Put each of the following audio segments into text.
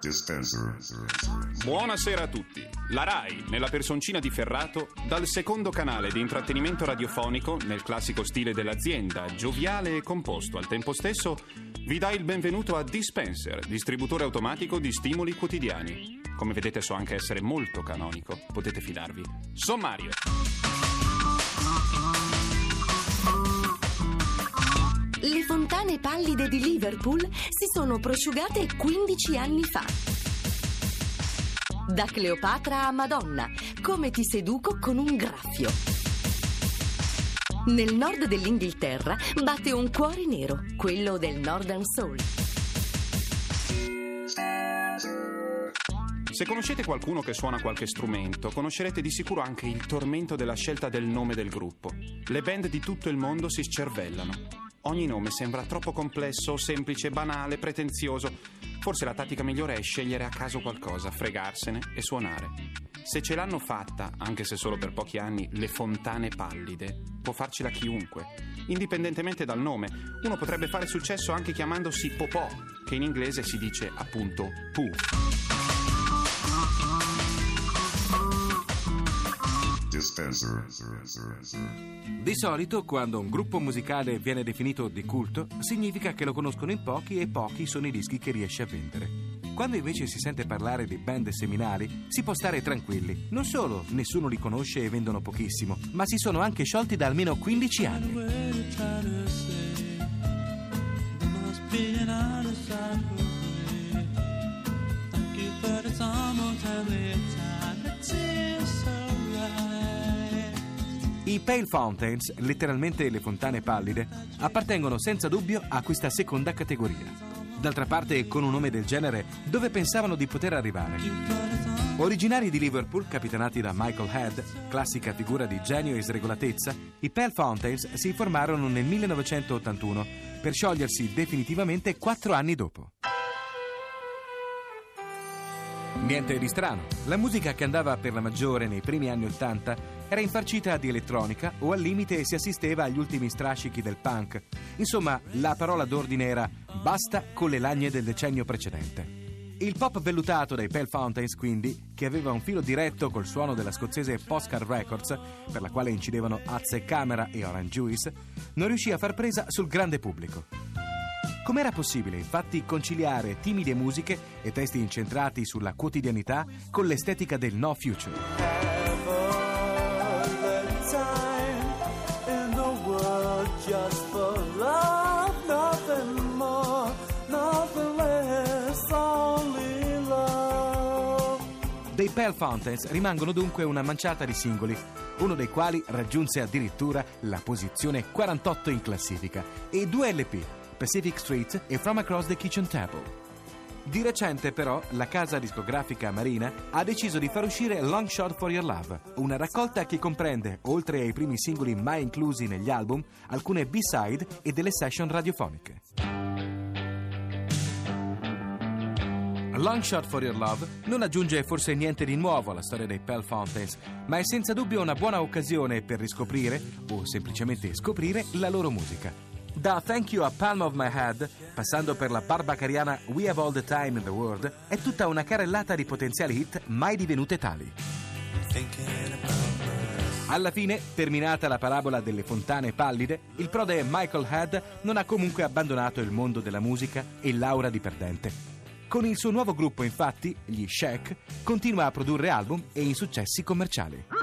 Dispenser. Buonasera a tutti. La RAI, nella personcina di Ferrato, dal secondo canale di intrattenimento radiofonico, nel classico stile dell'azienda, gioviale e composto al tempo stesso, vi dà il benvenuto a Dispenser, distributore automatico di stimoli quotidiani. Come vedete so anche essere molto canonico, potete fidarvi. Sommario. Le fontane pallide di Liverpool sono prosciugate 15 anni fa. Da Cleopatra a Madonna, come ti seduco con un graffio. Nel nord dell'Inghilterra batte un cuore nero, quello del Northern Soul. Se conoscete qualcuno che suona qualche strumento, conoscerete di sicuro anche il tormento della scelta del nome del gruppo. Le band di tutto il mondo si scervellano. Ogni nome sembra troppo complesso, semplice, banale, pretenzioso. Forse la tattica migliore è scegliere a caso qualcosa, fregarsene e suonare. Se ce l'hanno fatta, anche se solo per pochi anni, le fontane pallide, può farcela chiunque. Indipendentemente dal nome, uno potrebbe fare successo anche chiamandosi Popò, che in inglese si dice appunto Pooh. Di solito, quando un gruppo musicale viene definito di culto, significa che lo conoscono in pochi e pochi sono i dischi che riesce a vendere. Quando invece si sente parlare di band seminali, si può stare tranquilli. Non solo nessuno li conosce e vendono pochissimo, ma si sono anche sciolti da almeno 15 anni. Pale Fountains, letteralmente le fontane pallide, appartengono senza dubbio a questa seconda categoria. D'altra parte, con un nome del genere, dove pensavano di poter arrivare? Originari di Liverpool, capitanati da Michael Head, classica figura di genio e sregolatezza, i Pale Fountains si formarono nel 1981 per sciogliersi definitivamente quattro anni dopo. Niente di strano. La musica che andava per la maggiore nei primi anni Ottanta era infarcita di elettronica o al limite si assisteva agli ultimi strascichi del punk. Insomma, la parola d'ordine era basta con le lagne del decennio precedente. Il pop vellutato dai Pale Fountains, quindi, che aveva un filo diretto col suono della scozzese Postcard Records, per la quale incidevano Azze Camera e Orange Juice, non riuscì a far presa sul grande pubblico. Com'era possibile, infatti, conciliare timide musiche e testi incentrati sulla quotidianità con l'estetica del no future? Pale Fountains rimangono dunque una manciata di singoli, uno dei quali raggiunse addirittura la posizione 48 in classifica, e due LP, Pacific Street e From Across the Kitchen Table. Di recente però la casa discografica Marina ha deciso di far uscire Long Shot for Your Love, una raccolta che comprende, oltre ai primi singoli mai inclusi negli album, alcune B-side e delle session radiofoniche. Long Shot for Your Love non aggiunge forse niente di nuovo alla storia dei Pale Fountains, ma è senza dubbio una buona occasione per riscoprire, o semplicemente scoprire, la loro musica. Da Thank You a Palm of My Head, passando per la barbacariana We Have All the Time in the World, è tutta una carrellata di potenziali hit mai divenute tali. Alla fine, terminata la parabola delle fontane pallide, il prode Michael Head non ha comunque abbandonato il mondo della musica e l'aura di perdente. Con il suo nuovo gruppo, infatti, gli Shaq, continua a produrre album e insuccessi commerciali.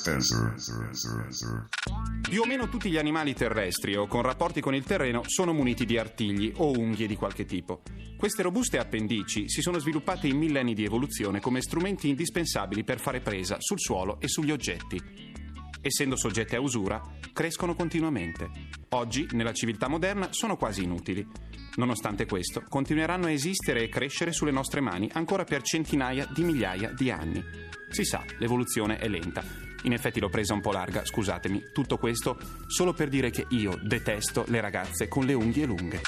Dispenser. Più o meno tutti gli animali terrestri o con rapporti con il terreno sono muniti di artigli o unghie di qualche tipo. Queste robuste appendici si sono sviluppate in millenni di evoluzione come strumenti indispensabili per fare presa sul suolo e sugli oggetti. Essendo soggette a usura, crescono continuamente. Oggi, nella civiltà moderna, sono quasi inutili. Nonostante questo, continueranno a esistere e crescere sulle nostre mani ancora per centinaia di migliaia di anni. Si sa, l'evoluzione è lenta. In effetti l'ho presa un po' larga, scusatemi. Tutto questo solo per dire che io detesto le ragazze con le unghie lunghe.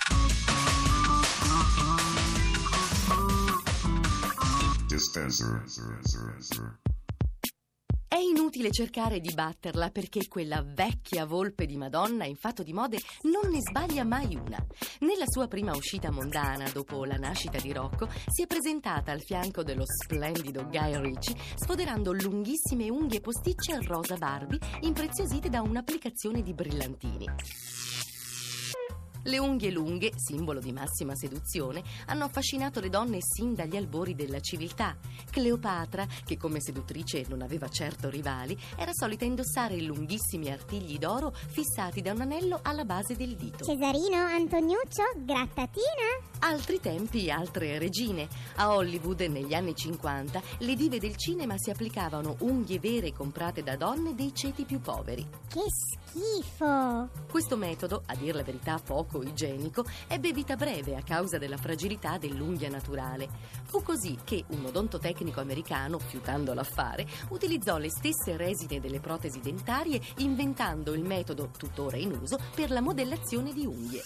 Dispenser. Inutile cercare di batterla perché quella vecchia volpe di Madonna in fatto di mode non ne sbaglia mai una. Nella sua prima uscita mondana, dopo la nascita di Rocco, si è presentata al fianco dello splendido Guy Ritchie, sfoderando lunghissime unghie posticce rosa Barbie impreziosite da un'applicazione di brillantini. Le unghie lunghe, simbolo di massima seduzione, hanno affascinato le donne sin dagli albori della civiltà. Cleopatra, che come seduttrice non aveva certo rivali, era solita indossare lunghissimi artigli d'oro fissati da un anello alla base del dito. Cesarino, Antoniuccio, grattatina? Altri tempi, altre regine. A Hollywood, negli anni 50, le dive del cinema si applicavano unghie vere comprate da donne dei ceti più poveri. Che schifo! Questo metodo, a dir la verità poco igienico, ebbe vita breve a causa della fragilità dell'unghia naturale. Fu così che un odontotecnico americano, fiutando l'affare, utilizzò le stesse resine delle protesi dentarie inventando il metodo tuttora in uso per la modellazione di unghie.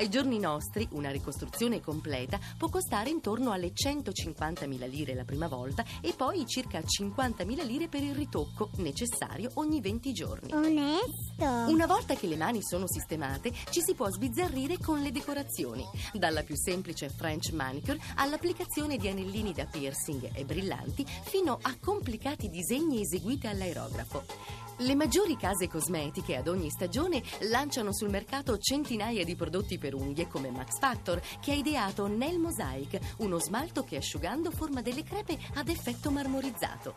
Ai giorni nostri una ricostruzione completa può costare intorno alle 150.000 lire la prima volta e poi circa 50.000 lire per il ritocco necessario ogni 20 giorni. Onesto! Una volta che le mani sono sistemate, ci si può sbizzarrire con le decorazioni, dalla più semplice French manicure all'applicazione di anellini da piercing e brillanti, fino a complicati disegni eseguiti all'aerografo. Le maggiori case cosmetiche ad ogni stagione lanciano sul mercato centinaia di prodotti per unghie come Max Factor, che ha ideato Nail Mosaic, uno smalto che asciugando forma delle crepe ad effetto marmorizzato.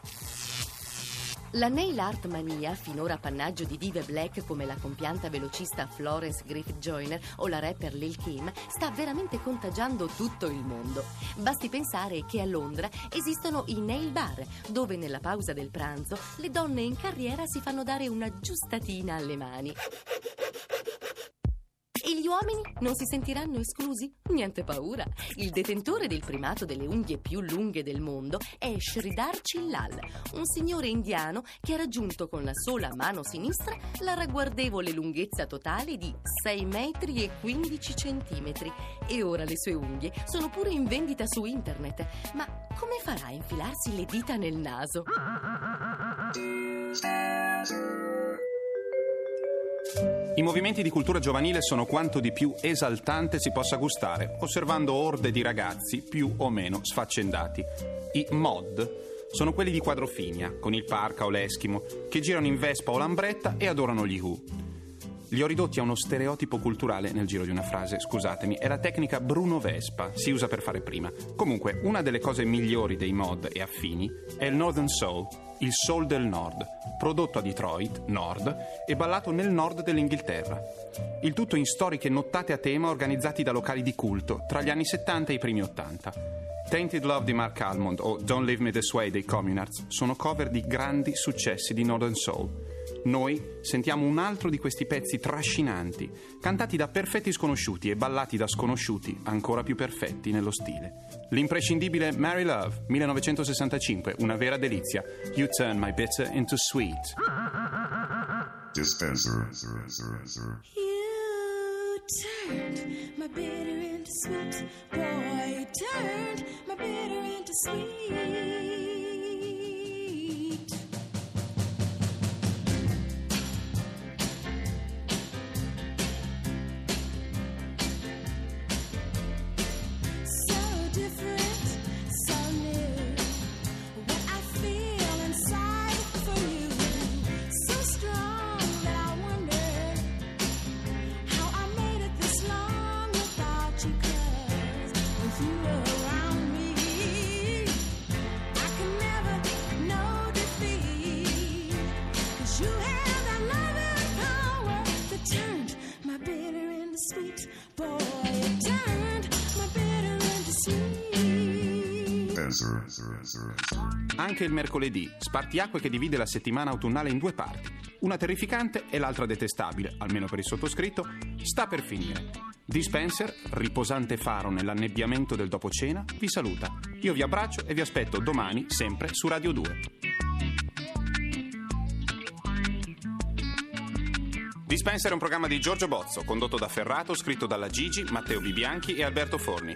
La nail art mania, finora appannaggio di dive black come la compianta velocista Florence Griffith Joyner o la rapper Lil Kim, sta veramente contagiando tutto il mondo. Basti pensare che a Londra esistono i nail bar, dove nella pausa del pranzo le donne in carriera si fanno dare una giustatina alle mani. E gli uomini non si sentiranno esclusi? Niente paura. Il detentore del primato delle unghie più lunghe del mondo è Sridhar Chillal, un signore indiano che ha raggiunto con la sola mano sinistra la ragguardevole lunghezza totale di 6 metri e 15 centimetri. E ora le sue unghie sono pure in vendita su internet. Ma come farà a infilarsi le dita nel naso? I movimenti di cultura giovanile sono quanto di più esaltante si possa gustare, osservando orde di ragazzi più o meno sfaccendati. I mod sono quelli di quadrofinia, con il parca o l'eschimo, che girano in vespa o lambretta e adorano gli Who. Li ho ridotti a uno stereotipo culturale nel giro di una frase, scusatemi, è la tecnica Bruno Vespa, si usa per fare prima. Comunque, una delle cose migliori dei mod e affini è il Northern Soul, il soul del nord, prodotto a Detroit, nord, e ballato nel nord dell'Inghilterra. Il tutto in storiche nottate a tema organizzati da locali di culto tra gli anni 70 e i primi 80. Tainted Love di Mark Almond o Don't Leave Me This Way dei Communards sono cover di grandi successi di Northern Soul. Noi sentiamo un altro di questi pezzi trascinanti, cantati da perfetti sconosciuti e ballati da sconosciuti ancora più perfetti nello stile. L'imprescindibile Mary Love, 1965, una vera delizia. You turn my bitter into sweet. Dispenser. You turned my bitter into sweet. Boy, you turned my bitter into sweet. Anche il mercoledì, spartiacque che divide la settimana autunnale in due parti. Una terrificante e l'altra detestabile, almeno per il sottoscritto, sta per finire. Dispenser, riposante faro nell'annebbiamento del dopo cena, vi saluta. Io vi abbraccio e vi aspetto domani, sempre su Radio 2. Dispenser è un programma di Giorgio Bozzo, condotto da Ferrato, scritto dalla Gigi, Matteo Bibianchi e Alberto Forni.